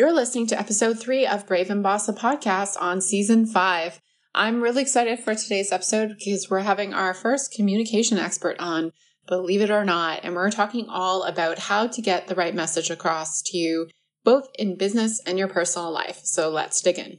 You're listening to episode three of Brave and Boss, a podcast on season five. I'm really excited for today's episode because we're having our first communication expert on, believe it or not, and we're talking all about how to get the right message across to you, both in business and your personal life. So let's dig in.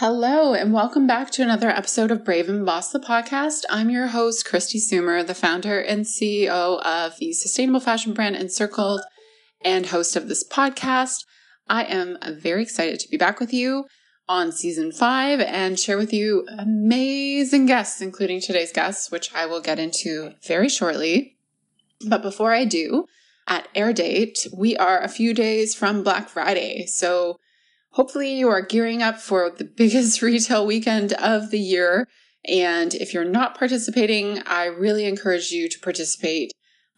Hello, and welcome back to another episode of Brave and Boss, the podcast. I'm your host, Kristi Soomer, the founder and CEO of the sustainable fashion brand Encircled and host of this podcast. I am very excited to be back with you on season five and share with you amazing guests, including today's guests, which I will get into very shortly. But before I do, at air date, we are a few days from Black Friday. So Hopefully, you are gearing up for the biggest retail weekend of the year. And if you're not participating, I really encourage you to participate.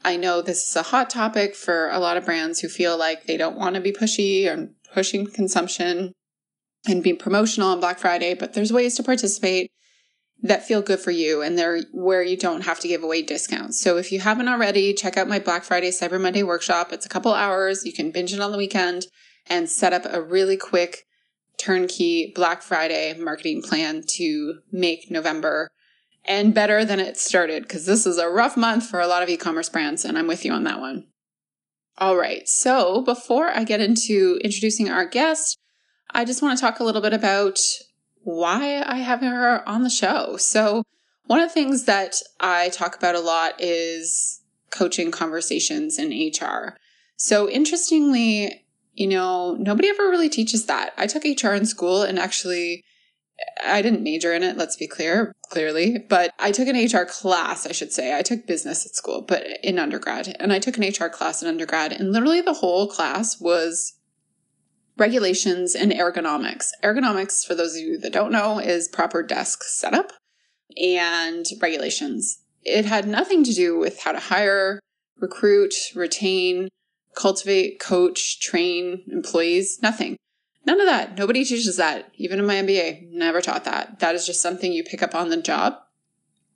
I know this is a hot topic for a lot of brands who feel like they don't want to be pushy or pushing consumption and be promotional on Black Friday, but there's ways to participate that feel good for you and they're where you don't have to give away discounts. So if you haven't already, check out my Black Friday Cyber Monday workshop. It's a couple hours. You can binge it on the weekend and set up a really quick turnkey Black Friday marketing plan to make November and better than it started because this is a rough month for a lot of e commerce brands, and I'm with you on that one. All right, so before I get into introducing our guest, I just want to talk a little bit about why I have her on the show. So, one of the things that I talk about a lot is coaching conversations in HR. So, interestingly, you know, nobody ever really teaches that. I took HR in school and actually I didn't major in it, let's be clear, clearly, but I took an HR class, I should say. I took business at school, but in undergrad. And I took an HR class in undergrad, and literally the whole class was regulations and ergonomics. Ergonomics, for those of you that don't know, is proper desk setup and regulations. It had nothing to do with how to hire, recruit, retain, cultivate, coach, train employees, nothing. None of that. Nobody teaches that. Even in my MBA, never taught that. That is just something you pick up on the job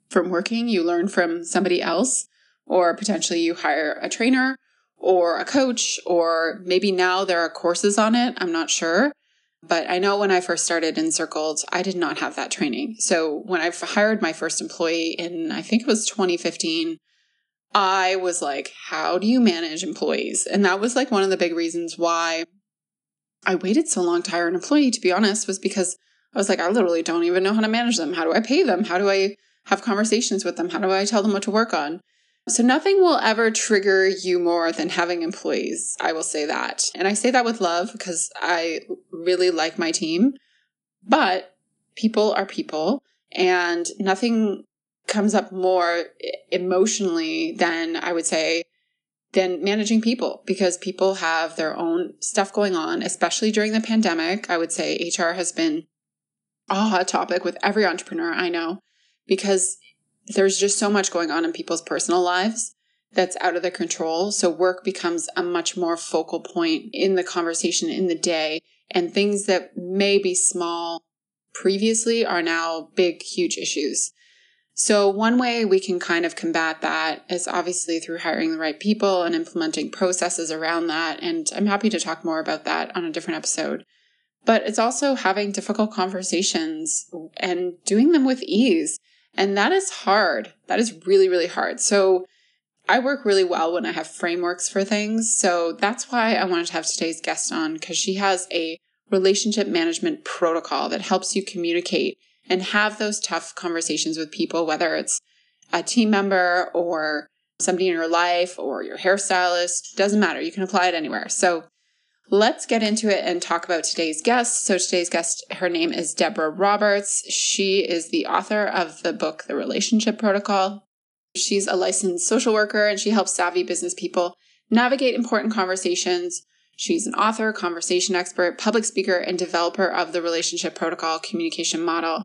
from working. You learn from somebody else, or potentially you hire a trainer or a coach, or maybe now there are courses on it. I'm not sure. But I know when I first started Encircled, I did not have that training. So when I hired my first employee in, I think it was 2015, I was like, how do you manage employees? And that was like one of the big reasons why I waited so long to hire an employee, to be honest, was because I was like, I literally don't even know how to manage them. How do I pay them? How do I have conversations with them? How do I tell them what to work on? So nothing will ever trigger you more than having employees. I will say that. And I say that with love because I really like my team, but people are people and nothing comes up more emotionally than I would say than managing people because people have their own stuff going on, especially during the pandemic. I would say HR has been a hot topic with every entrepreneur I know because there's just so much going on in people's personal lives that's out of their control. So work becomes a much more focal point in the conversation in the day, and things that may be small previously are now big, huge issues. So, one way we can kind of combat that is obviously through hiring the right people and implementing processes around that. And I'm happy to talk more about that on a different episode. But it's also having difficult conversations and doing them with ease. And that is hard. That is really, really hard. So, I work really well when I have frameworks for things. So, that's why I wanted to have today's guest on because she has a relationship management protocol that helps you communicate and have those tough conversations with people, whether it's a team member or somebody in your life or your hairstylist. Doesn't matter. You can apply it anywhere. So let's get into it and talk about today's guest. So today's guest, her name is Deborah Roberts. She is the author of the book, The Relationship Protocol. She's a licensed social worker and she helps savvy business people navigate important conversations She's an author, conversation expert, public speaker, and developer of the relationship protocol communication model.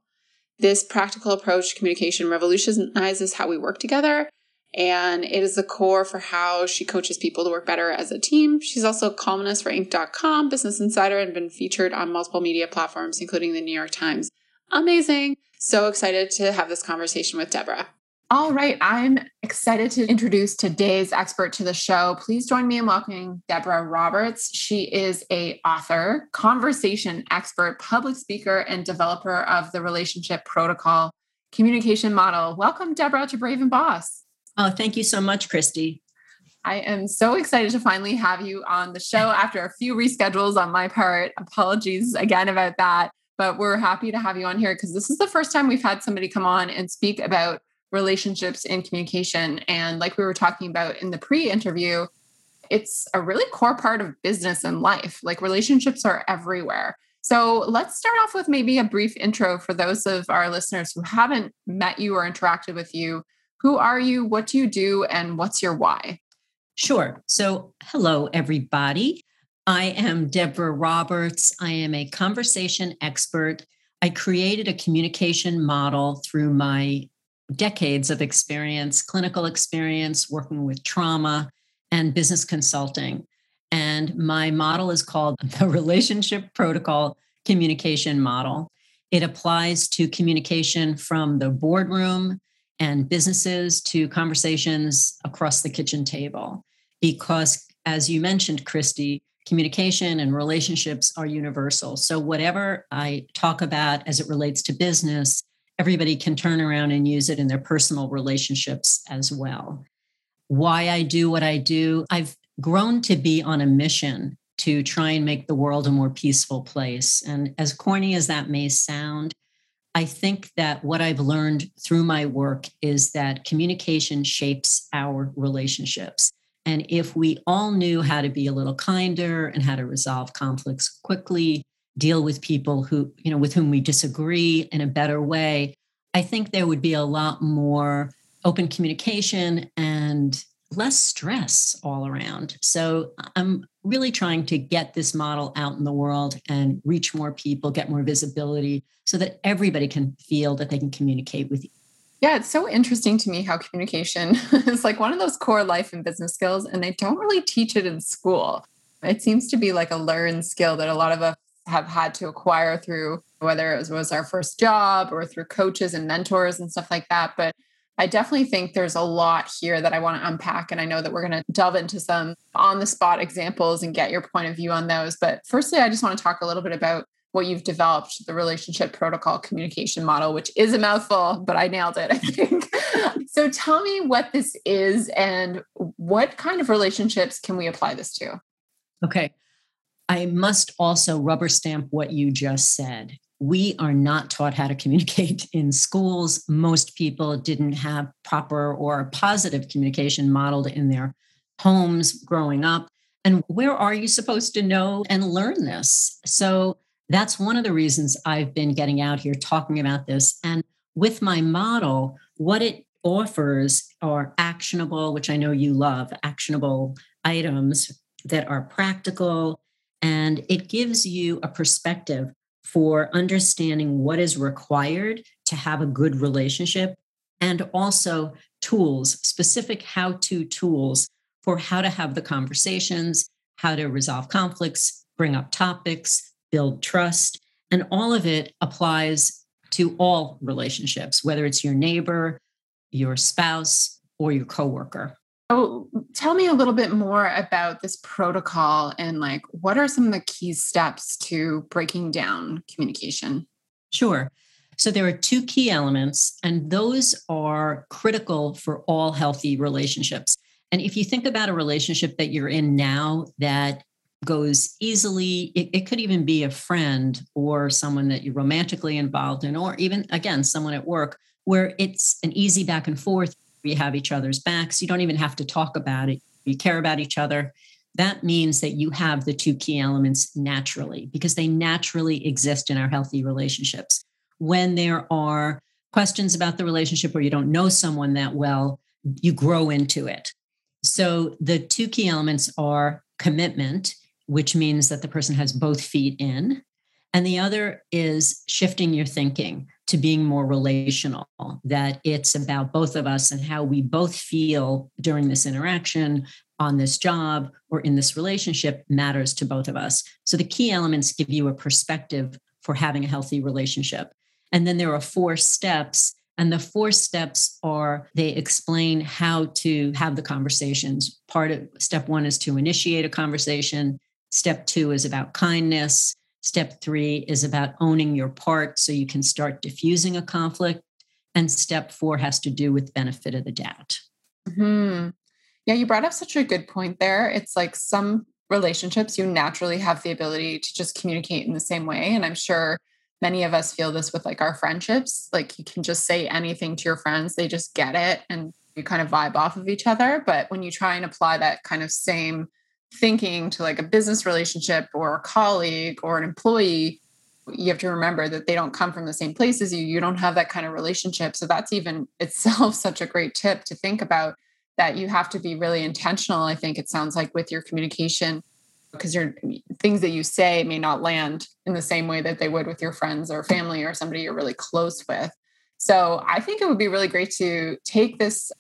This practical approach to communication revolutionizes how we work together, and it is the core for how she coaches people to work better as a team. She's also a columnist for Inc.com, Business Insider, and been featured on multiple media platforms, including the New York Times. Amazing. So excited to have this conversation with Deborah. All right, I'm excited to introduce today's expert to the show. Please join me in welcoming Deborah Roberts. She is a author, conversation expert, public speaker, and developer of the relationship protocol communication model. Welcome, Deborah, to Brave and Boss. Oh, thank you so much, Kristi. I am so excited to finally have you on the show after a few reschedules on my part. Apologies again about that, but we're happy to have you on here because this is the first time we've had somebody come on and speak about relationships and communication. And like we were talking about in the pre interview, it's a really core part of business and life. Like relationships are everywhere. So let's start off with maybe a brief intro for those of our listeners who haven't met you or interacted with you. Who are you? What do you do? And what's your why? Sure. So, hello, everybody. I am Deborah Roberts. I am a conversation expert. I created a communication model through my decades of experience, clinical experience, working with trauma and business consulting. And my model is called the Relationship Protocol Communication Model. It applies to communication from the boardroom and businesses to conversations across the kitchen table. Because, as you mentioned, Kristi, communication and relationships are universal. So, whatever I talk about as it relates to business everybody can turn around and use it in their personal relationships as well. Why I do what I do, I've grown to be on a mission to try and make the world a more peaceful place. And as corny as that may sound, I think that what I've learned through my work is that communication shapes our relationships. And if we all knew how to be a little kinder and how to resolve conflicts quickly, deal with people who, you know, with whom we disagree in a better way, I think there would be a lot more open communication and less stress all around. So I'm really trying to get this model out in the world and reach more people, get more visibility so that everybody can feel that they can communicate with you. Yeah, it's so interesting to me how communication is like one of those core life and business skills, and they don't really teach it in school. It seems to be like a learned skill that a lot of us have had to acquire through whether it was our first job or through coaches and mentors and stuff like that. But I definitely think there's a lot here that I want to unpack. And I know that we're going to delve into some on the spot examples and get your point of view on those. But firstly, I just want to talk a little bit about what you've developed the relationship protocol communication model, which is a mouthful, but I nailed it, I think. so tell me what this is and what kind of relationships can we apply this to? Okay. I must also rubber stamp what you just said. We are not taught how to communicate in schools. Most people didn't have proper or positive communication modeled in their homes growing up. And where are you supposed to know and learn this? So that's one of the reasons I've been getting out here talking about this. And with my model, what it offers are actionable, which I know you love, actionable items that are practical and it gives you a perspective for understanding what is required to have a good relationship and also tools, specific how to tools for how to have the conversations, how to resolve conflicts, bring up topics, build trust. And all of it applies to all relationships, whether it's your neighbor, your spouse, or your coworker. Oh, tell me a little bit more about this protocol and like what are some of the key steps to breaking down communication? Sure. So there are two key elements, and those are critical for all healthy relationships. And if you think about a relationship that you're in now that goes easily, it, it could even be a friend or someone that you're romantically involved in, or even, again, someone at work where it's an easy back and forth we have each other's backs. You don't even have to talk about it. You care about each other. That means that you have the two key elements naturally because they naturally exist in our healthy relationships. When there are questions about the relationship or you don't know someone that well, you grow into it. So the two key elements are commitment which means that the person has both feet in. And the other is shifting your thinking to being more relational, that it's about both of us and how we both feel during this interaction on this job or in this relationship matters to both of us. So the key elements give you a perspective for having a healthy relationship. And then there are four steps. And the four steps are they explain how to have the conversations. Part of step one is to initiate a conversation. Step two is about kindness. Step three is about owning your part so you can start diffusing a conflict. And step four has to do with benefit of the doubt. Hmm. Yeah, you brought up such a good point there. It's like some relationships, you naturally have the ability to just communicate in the same way. And I'm sure many of us feel this with like our friendships. Like you can just say anything to your friends, they just get it and you kind of vibe off of each other. But when you try and apply that kind of same thinking to like a business relationship or a colleague or an employee, you have to remember that they don't come from the same place as you. You don't have that kind of relationship. So that's even itself such a great tip to think about that you have to be really intentional i think it sounds like with your communication because your things that you say may not land in the same way that they would with your friends or family or somebody you're really close with so i think it would be really great to take this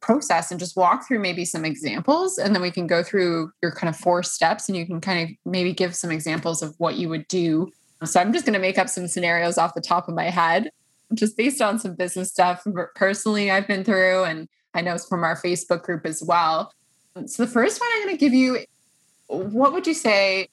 process and just walk through maybe some examples and then we can go through your kind of four steps and you can kind of maybe give some examples of what you would do so i'm just going to make up some scenarios off the top of my head just based on some business stuff personally i've been through and I know it's from our Facebook group as well. So the first one I'm going to give you what would you say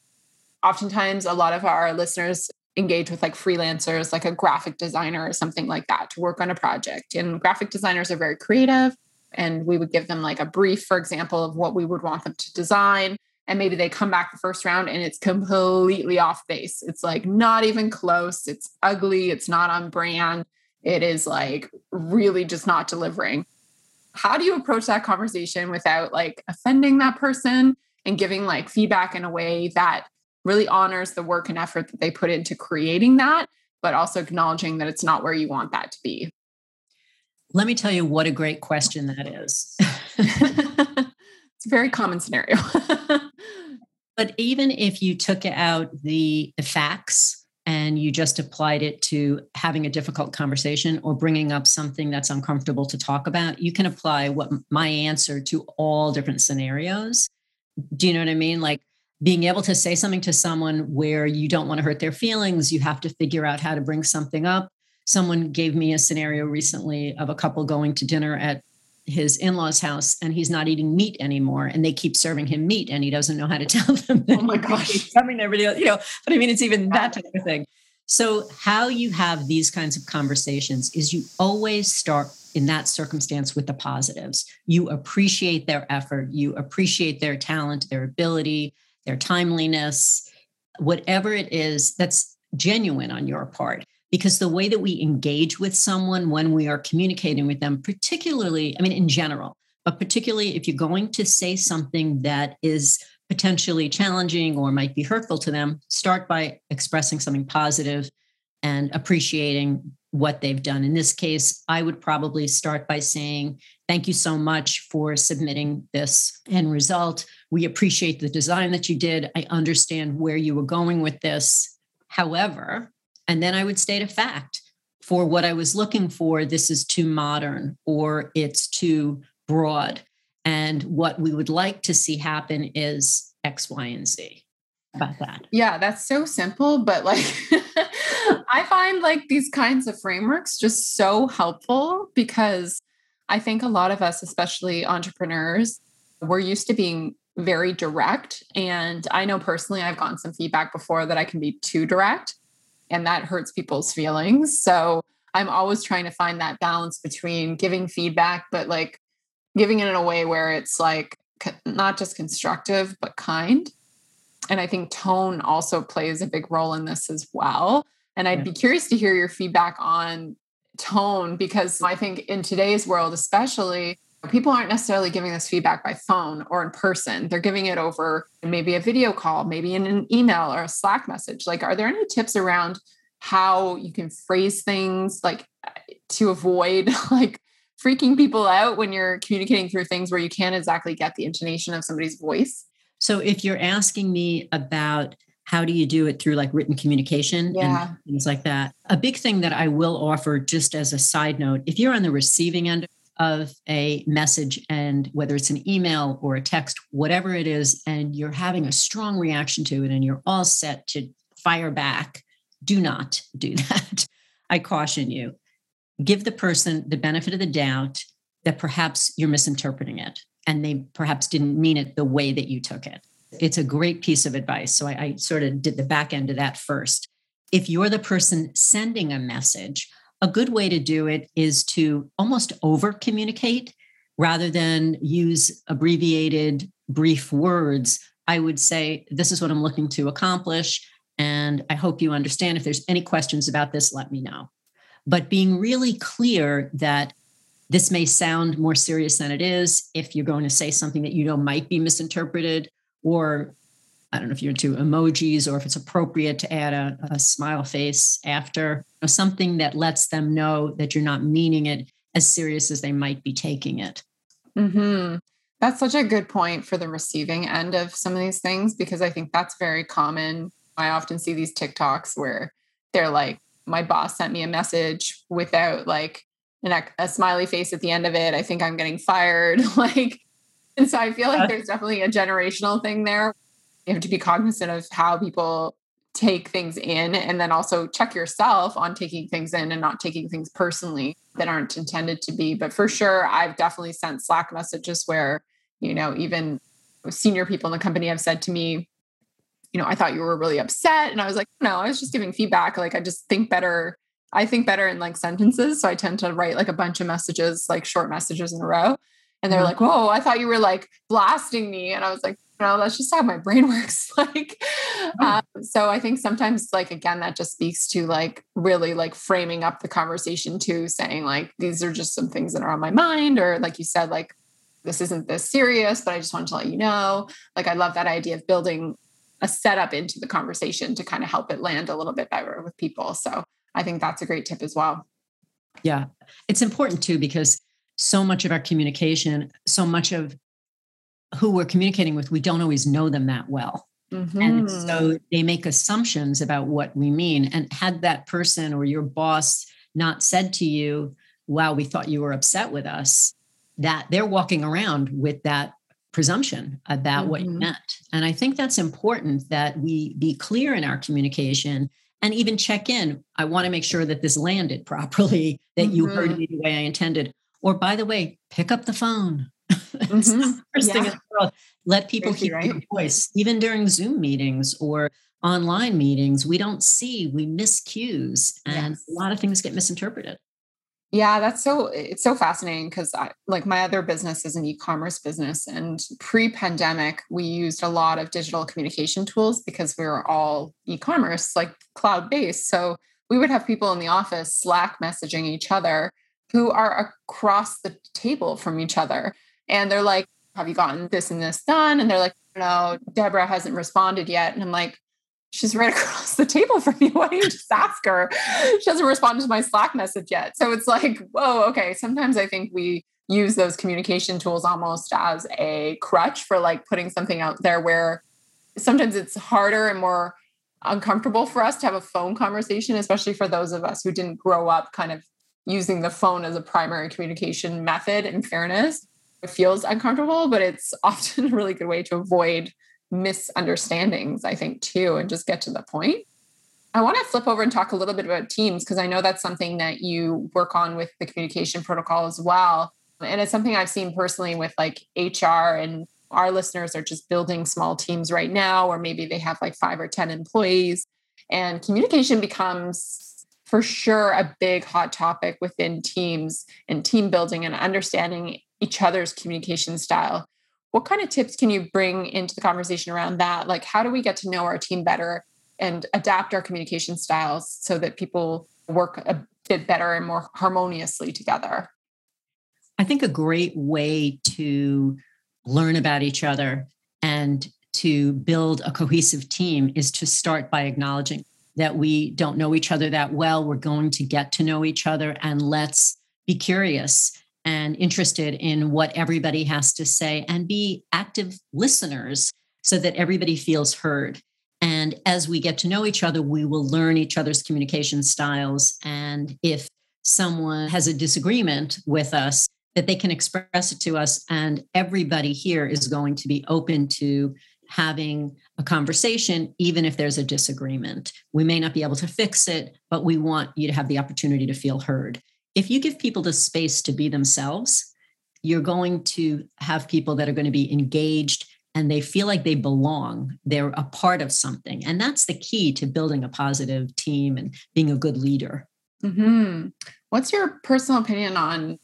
oftentimes a lot of our listeners engage with like freelancers like a graphic designer or something like that to work on a project and graphic designers are very creative and we would give them like a brief for example of what we would want them to design and maybe they come back the first round and it's completely off base. It's like not even close. It's ugly. It's not on brand. It is like really just not delivering. How do you approach that conversation without like offending that person and giving like feedback in a way that really honors the work and effort that they put into creating that, but also acknowledging that it's not where you want that to be? Let me tell you what a great question that is. it's a very common scenario. but even if you took out the, the facts and you just applied it to having a difficult conversation or bringing up something that's uncomfortable to talk about, you can apply what my answer to all different scenarios. Do you know what I mean? Like being able to say something to someone where you don't want to hurt their feelings, you have to figure out how to bring something up. Someone gave me a scenario recently of a couple going to dinner at his in-laws house and he's not eating meat anymore and they keep serving him meat and he doesn't know how to tell them oh my gosh. coming to everybody else, you know but i mean it's even that type of thing. So how you have these kinds of conversations is you always start in that circumstance with the positives. You appreciate their effort you appreciate their talent their ability their timeliness whatever it is that's genuine on your part because the way that we engage with someone when we are communicating with them, particularly, I mean, in general, but particularly if you're going to say something that is potentially challenging or might be hurtful to them, start by expressing something positive and appreciating what they've done. In this case, I would probably start by saying, Thank you so much for submitting this end result. We appreciate the design that you did. I understand where you were going with this. However, and then I would state a fact for what I was looking for. This is too modern or it's too broad. And what we would like to see happen is X, Y, and Z about that. Yeah, that's so simple. But like, I find like these kinds of frameworks just so helpful because I think a lot of us, especially entrepreneurs, we're used to being very direct. And I know personally, I've gotten some feedback before that I can be too direct and that hurts people's feelings. So I'm always trying to find that balance between giving feedback, but like giving it in a way where it's like not just constructive, but kind. And I think tone also plays a big role in this as well. And I'd yeah. be curious to hear your feedback on tone because I think in today's world, especially, people aren't necessarily giving this feedback by phone or in person. They're giving it over maybe a video call, maybe in an email or a Slack message. Like, are there any tips around how you can phrase things like to avoid like freaking people out when you're communicating through things where you can't exactly get the intonation of somebody's voice? So if you're asking me about how do you do it through like written communication yeah. and things like that, a big thing that I will offer just as a side note, if you're on the receiving end of a message and whether it's an email or a text, whatever it is, and you're having a strong reaction to it and you're all set to fire back, do not do that. I caution you. Give the person the benefit of the doubt that perhaps you're misinterpreting it and they perhaps didn't mean it the way that you took it. It's a great piece of advice. So I, I sort of did the back end of that first. If you're the person sending a message, a good way to do it is to almost over communicate rather than use abbreviated brief words. I would say, This is what I'm looking to accomplish. And I hope you understand. If there's any questions about this, let me know. But being really clear that this may sound more serious than it is if you're going to say something that you know might be misinterpreted, or I don't know if you're into emojis or if it's appropriate to add a, a smile face after, or something that lets them know that you're not meaning it as serious as they might be taking it. Mm-hmm. That's such a good point for the receiving end of some of these things because I think that's very common. I often see these TikToks where they're like, my boss sent me a message without like an, a smiley face at the end of it. I think I'm getting fired. like, and so I feel like there's definitely a generational thing there. You have to be cognizant of how people take things in and then also check yourself on taking things in and not taking things personally that aren't intended to be. But for sure, I've definitely sent Slack messages where, you know, even senior people in the company have said to me, you know, I thought you were really upset. And I was like, no, I was just giving feedback. Like, I just think better I think better in like sentences. So I tend to write like a bunch of messages, like short messages in a row. And they're mm-hmm. like, whoa, I thought you were like blasting me. And I was like, no, that's just how my brain works. like, oh. um, so I think sometimes, like, again, that just speaks to like really like framing up the conversation too, saying like, these are just some things that are on my mind. Or like you said, like, this isn't this serious, but I just wanted to let you know. Like, I love that idea of building a setup into the conversation to kind of help it land a little bit better with people. So I think that's a great tip as well. Yeah. It's important too, because so much of our communication, so much of who we're communicating with, we don't always know them that well. Mm-hmm. And so they make assumptions about what we mean. And had that person or your boss not said to you, wow, we thought you were upset with us, that they're walking around with that presumption about mm-hmm. what you mm-hmm. meant. And I think that's important that we be clear in our communication and even check in. I want to make sure that this landed properly, that mm-hmm. you heard mm-hmm. me the way I intended. Or by the way, pick up the phone. Mm-hmm. first yeah. thing in the world. Let people hear right? your voice, even during Zoom meetings or online meetings. We don't see, we miss cues, and yes. a lot of things get misinterpreted. Yeah, that's so it's so fascinating because like my other business is an e-commerce business and pre-pandemic we used a lot of digital communication tools because we were all e-commerce like cloud-based. So we would have people in the office Slack messaging each other who are across the table from each other and they're like, "Have you gotten this and this done?" And they're like, "No, Deborah hasn't responded yet." And I'm like, she's right across the table from you. Why don't you just ask her? She hasn't responded to my Slack message yet. So it's like, whoa, okay. Sometimes I think we use those communication tools almost as a crutch for like putting something out there where sometimes it's harder and more uncomfortable for us to have a phone conversation, especially for those of us who didn't grow up kind of using the phone as a primary communication method in fairness. Feels uncomfortable, but it's often a really good way to avoid misunderstandings, I think, too, and just get to the point. I want to flip over and talk a little bit about teams because I know that's something that you work on with the communication protocol as well. And it's something I've seen personally with like HR and our listeners are just building small teams right now, or maybe they have like five or 10 employees. And communication becomes for sure a big hot topic within teams and team building and understanding each other's communication style. What kind of tips can you bring into the conversation around that? Like how do we get to know our team better and adapt our communication styles so that people work a bit better and more harmoniously together? I think a great way to learn about each other and to build a cohesive team is to start by acknowledging that we don't know each other that well. We're going to get to know each other and let's be curious and interested in what everybody has to say and be active listeners so that everybody feels heard. And as we get to know each other, we will learn each other's communication styles. And if someone has a disagreement with us, that they can express it to us. And everybody here is going to be open to having a conversation, even if there's a disagreement. We may not be able to fix it, but we want you to have the opportunity to feel heard. If you give people the space to be themselves, you're going to have people that are going to be engaged and they feel like they belong. They're a part of something. And that's the key to building a positive team and being a good leader. Mm-hmm. What's your personal opinion on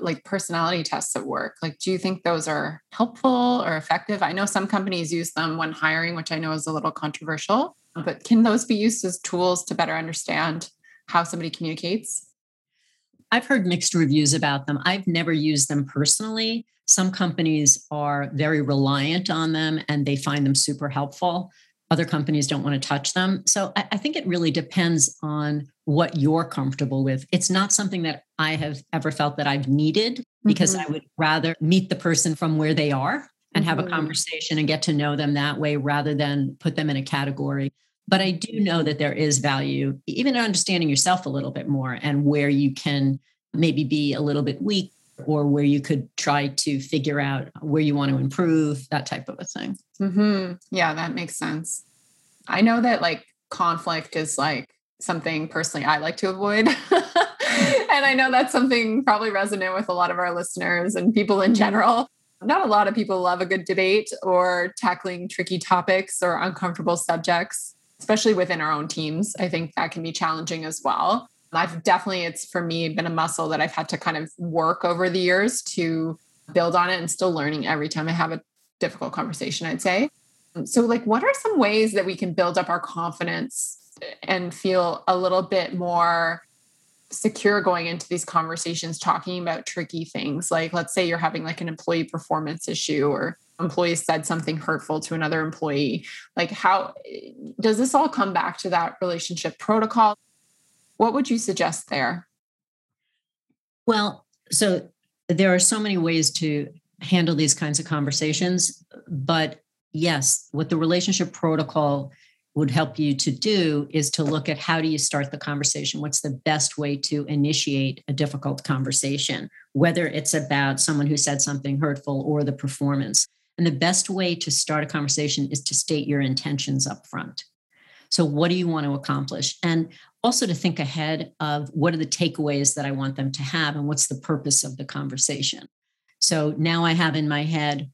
like personality tests at work? Like, do you think those are helpful or effective? I know some companies use them when hiring, which I know is a little controversial, but can those be used as tools to better understand how somebody communicates? I've heard mixed reviews about them. I've never used them personally. Some companies are very reliant on them and they find them super helpful other companies don't want to touch them. So I, I, think it really depends on what you're comfortable with. It's not something that I have ever felt that I've needed because mm-hmm. I would rather meet the person from where they are and mm-hmm. have a mm-hmm. conversation and get to know them that way rather than put them in a category. But I do know that there is value, even in understanding yourself a little bit more and where you can maybe be a little bit weak or where you could try to figure out where you want to improve, that type of a thing. Mm-hmm. Yeah, that makes sense. I know that like conflict is like something personally I like to avoid. and I know that's something probably resonant with a lot of our listeners and people in general. Not a lot of people love a good debate or tackling tricky topics or uncomfortable subjects, especially within our own teams. I think that can be challenging as well. I've definitely, it's for me been a muscle that I've had to kind of work over the years to build on it and still learning every time I have a difficult conversation, I'd say. So, like, what are some ways that we can build up our confidence and feel a little bit more secure going into these conversations talking about tricky things? Like, let's say you're having like an employee performance issue or employee said something hurtful to another employee. Like, how does this all come back to that relationship protocol? What would you suggest there? Well, so there are so many ways to handle these kinds of conversations, but yes, what the relationship protocol would help you to do is to look at how do you start the conversation? What's the best way to initiate a difficult conversation, whether it's about someone who said something hurtful or the performance. And the best way to start a conversation is to state your intentions up front. So, what do you want to accomplish? And also to think ahead of what are the takeaways that I want them to have and what's the purpose of the conversation. So, now I have in my head,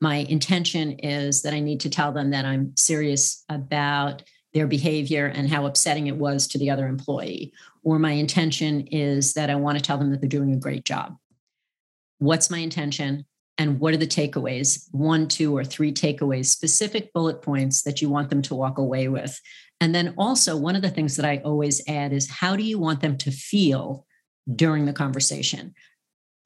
my intention is that I need to tell them that I'm serious about their behavior and how upsetting it was to the other employee. Or my intention is that I want to tell them that they're doing a great job. What's my intention? And what are the takeaways? One two or three takeaways specific bullet points that you want them to walk away with. And then also one of the things that i always add is how do you want them to feel during the conversation?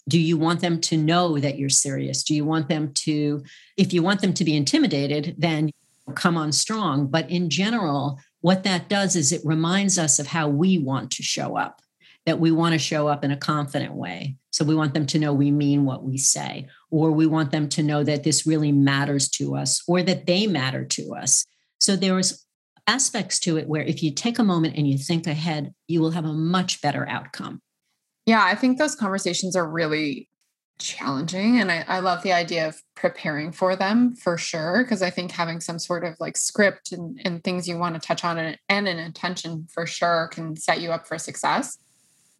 Do you want them to know that you're serious? Do you want them to if you want them to be intimidated then come on strong. But in general what that does is it reminds us of how we want to show up that we want to show up in a confident way. So we want them to know we mean what we say, or we want them to know that this really matters to us, or that they matter to us. So there's aspects to it where if you take a moment and you think ahead, you will have a much better outcome. Yeah, I think those conversations are really challenging. And I, I love the idea of preparing for them for sure. Cause I think having some sort of like script and, and things you want to touch on and, and an intention for sure can set you up for success.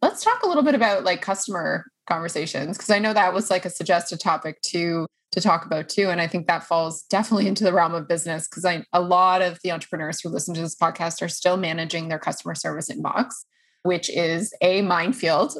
Let's talk a little bit about like customer conversations because I know that was like a suggested topic to to talk about too and I think that falls definitely into the realm of business because I a lot of the entrepreneurs who listen to this podcast are still managing their customer service inbox which is a minefield.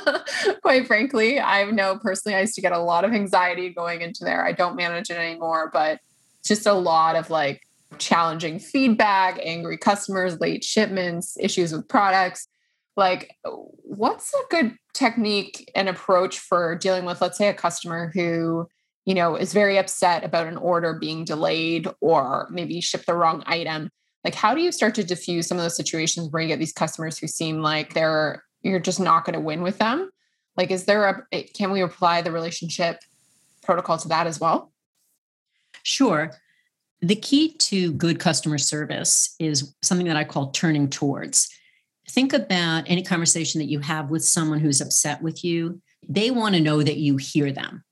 Quite frankly, I know personally I used to get a lot of anxiety going into there. I don't manage it anymore, but just a lot of like challenging feedback, angry customers, late shipments, issues with products like what's a good technique and approach for dealing with let's say a customer who you know is very upset about an order being delayed or maybe ship the wrong item? Like how do you start to diffuse some of those situations where you get these customers who seem like they're you're just not going to win with them? Like is there a can we apply the relationship protocol to that as well? Sure. The key to good customer service is something that I call turning towards. Think about any conversation that you have with someone who's upset with you. They want to know that you hear them.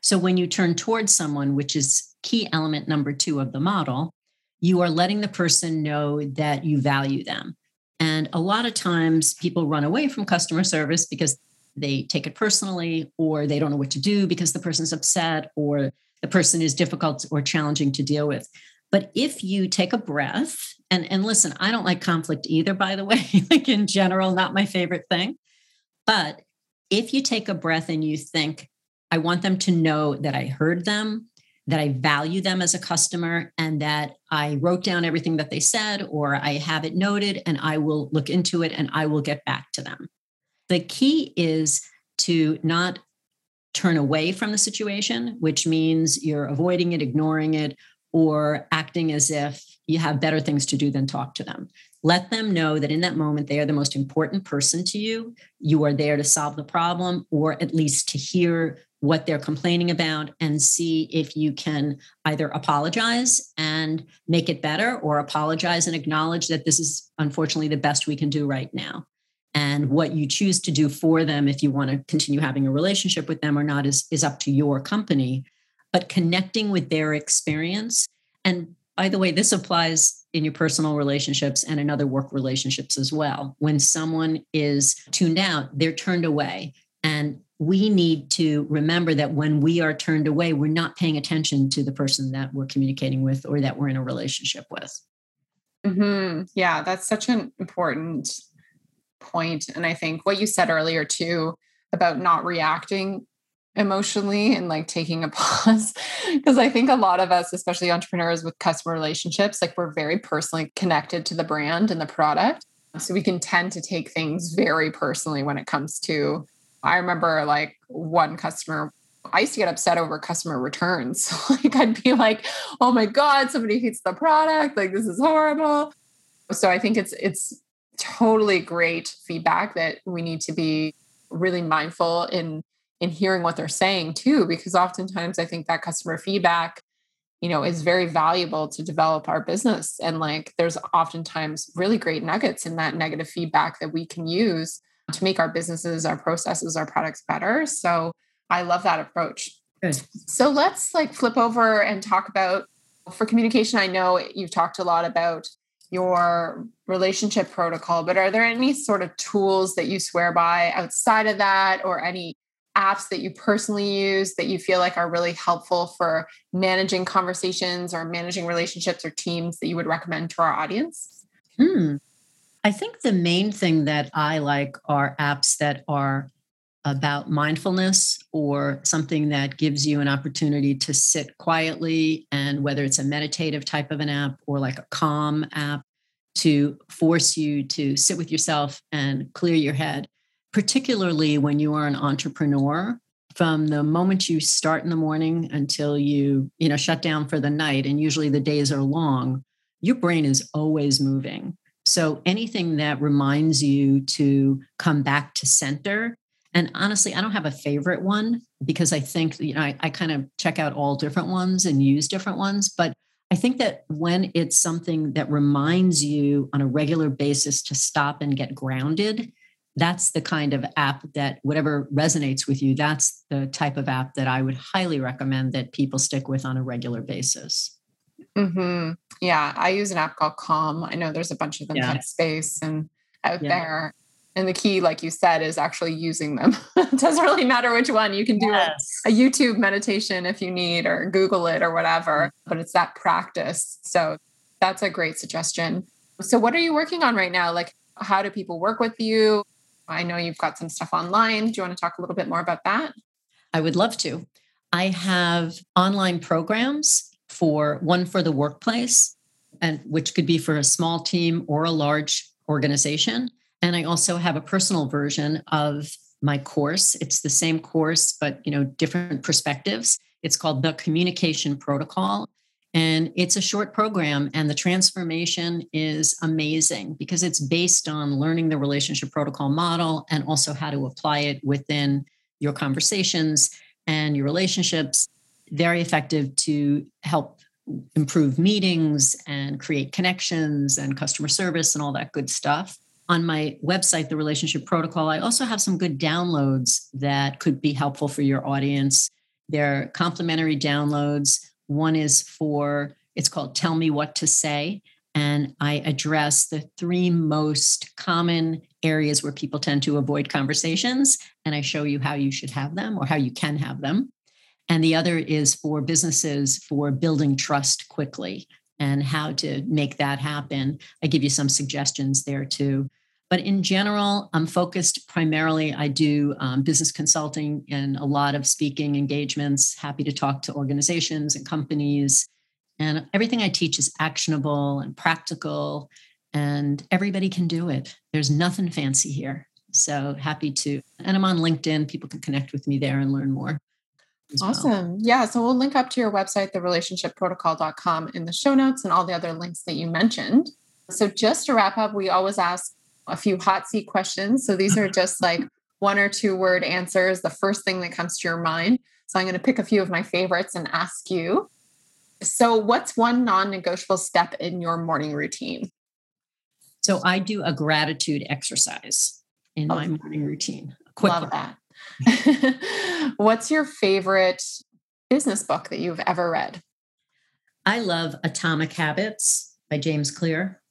So when you turn towards someone, which is key element number two of the model, you are letting the person know that you value them. And a lot of times people run away from customer service because they take it personally or they don't know what to do because the person's upset or the person is difficult or challenging to deal with. But if you take a breath, and, and listen, I don't like conflict either, by the way, like in general, not my favorite thing. But if you take a breath and you think, I want them to know that I heard them, that I value them as a customer, and that I wrote down everything that they said, or I have it noted, and I will look into it and I will get back to them. The key is to not turn away from the situation, which means you're avoiding it, ignoring it, or acting as if you have better things to do than talk to them. Let them know that in that moment, they are the most important person to you. You are there to solve the problem or at least to hear what they're complaining about and see if you can either apologize and make it better or apologize and acknowledge that this is unfortunately the best we can do right now and what you choose to do for them if you want to continue having a relationship with them or not is, is up to your company but connecting with their experience and by the way this applies in your personal relationships and in other work relationships as well when someone is tuned out they're turned away and we need to remember that when we are turned away we're not paying attention to the person that we're communicating with or that we're in a relationship with mm-hmm. yeah that's such an important point. And I think what you said earlier too about not reacting emotionally and like taking a pause. Because i think a lot of us especially entrepreneurs with customer relationships like we're very personally connected to the brand and the product. So we can tend to take things very personally when it comes to i remember like one customer i used to get upset over customer returns. Like i'd be like oh my god somebody hates the product. Like this is horrible. So i think it's it's totally great feedback that we need to be really mindful in in hearing what they're saying too because oftentimes i think that customer feedback you know is very valuable to develop our business and like there's oftentimes really great nuggets in that negative feedback that we can use to make our businesses our processes our products better so i love that approach Good. so let's like flip over and talk about for communication i know you've talked a lot about your relationship protocol, but are there any sort of tools that you swear by outside of that or any apps that you personally use that you feel like are really helpful for managing conversations or managing relationships or teams that you would recommend to our audience? Hmm. I think the main thing that I like are apps that are about mindfulness or something that gives you an opportunity to sit quietly and whether it's a meditative type of an app or like a calm app to force you to sit with yourself and clear your head particularly when you are an entrepreneur from the moment you start in the morning until you you know shut down for the night and usually the days are long your brain is always moving so anything that reminds you to come back to center and honestly, I don't have a favorite one because I think, you know, I, I kind of check out all different ones and use different ones. But I think that when it's something that reminds you on a regular basis to stop and get grounded, that's the kind of app that whatever resonates with you, that's the type of app that I would highly recommend that people stick with on a regular basis. Mm-hmm. Yeah, I use an app called Calm. I know there's a bunch of them yeah. Headspace and out yeah. there and the key like you said is actually using them it doesn't really matter which one you can do yes. a, a, youtube meditation if you need or google it or whatever mm-hmm. but it's that practice so that's a great suggestion so what are you working on right now like how do people work with you i know you've got some stuff online do you want to talk a little bit more about that i would love to i have online programs for one for the workplace and which could be for a small team or a large organization and I also have a personal version of my course. It's the same course, but you know, different perspectives. It's called the Communication Protocol. And it's a short program, and the transformation is amazing because it's based on learning the relationship protocol model and also how to apply it within your conversations and your relationships. Very effective to help improve meetings and create connections and customer service and all that good stuff. On my website, The Relationship Protocol, I also have some good downloads that could be helpful for your audience. They're complimentary downloads. One is for, it's called Tell Me What to Say. And I address the three most common areas where people tend to avoid conversations. And I show you how you should have them or how you can have them. And the other is for businesses for building trust quickly and how to make that happen. I give you some suggestions there too. But in general, I'm focused primarily, I do um, business consulting and a lot of speaking engagements, happy to talk to organizations and companies. And everything I teach is actionable and practical, and everybody can do it. There's nothing fancy here. So happy to. And I'm on LinkedIn. People can connect with me there and learn more. Awesome. Well. Yeah. So we'll link up to your website, therelationshipprotocol.com, in the show notes and all the other links that you mentioned. So just to wrap up, we always ask a few hot seat questions. So these are just like one or two word answers, the first thing that comes to your mind. So I'm going to pick a few of my favorites and ask you. So, what's one non negotiable step in your morning routine? So, I do a gratitude exercise in oh. my morning routine. Quick Love that. What's your favorite business book that you've ever read? I love Atomic Habits by James Clear.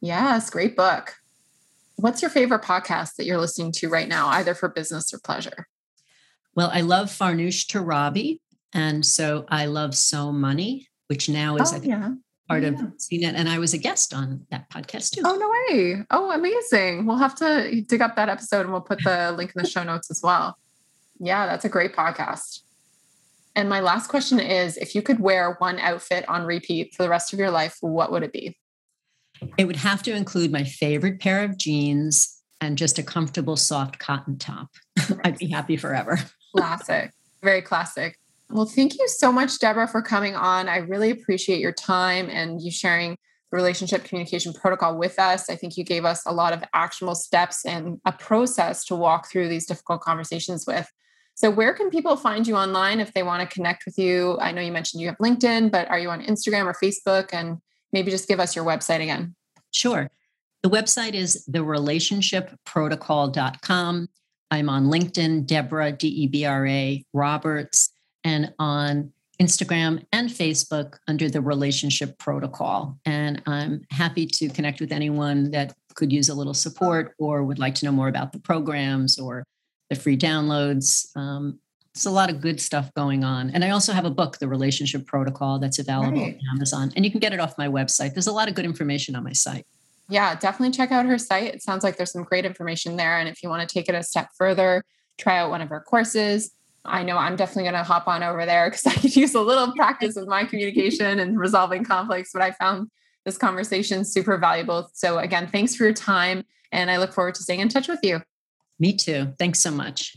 Yes, great book. What's your favorite podcast that you're listening to right now, either for business or pleasure? Well, I love Farnoosh Torabi. And so I love So Money, which now is, oh, I think, yeah part yeah. of CNET, and I was a guest on that podcast too. Oh no way! Oh, amazing! We'll have to dig up that episode, and we'll put the link in the show notes as well. Yeah, that's a great podcast. And my last question is: If you could wear one outfit on repeat for the rest of your life, what would it be? It would have to include my favorite pair of jeans and just a comfortable, soft cotton top. I'd be happy forever. classic, very classic. Well, thank you so much, Debra, for coming on. I really appreciate your time and you sharing the relationship communication protocol with us. I think you gave us a lot of actionable steps and a process to walk through these difficult conversations with. So, where can people find you online if they want to connect with you? I know you mentioned you have LinkedIn, but are you on Instagram or Facebook? And maybe just give us your website again. Sure. The website is therelationshipprotocol.com. I'm on LinkedIn, Debra, D E B R A Roberts and on Instagram and Facebook under the relationship protocol. And I'm happy to connect with anyone that could use a little support or would like to know more about the programs or the free downloads. Um, it's a lot of good stuff going on. And I also have a book, The Relationship Protocol, that's available right. on Amazon. And you can get it off my website. There's a lot of good information on my site. Yeah, definitely check out her site. It sounds like there's some great information there. And if you want to take it a step further, try out one of her courses I know I'm definitely going to hop on over there because I could use a little practice with my communication and resolving conflicts. But I found this conversation super valuable. So, again, thanks for your time. And I look forward to staying in touch with you. Me too. Thanks so much.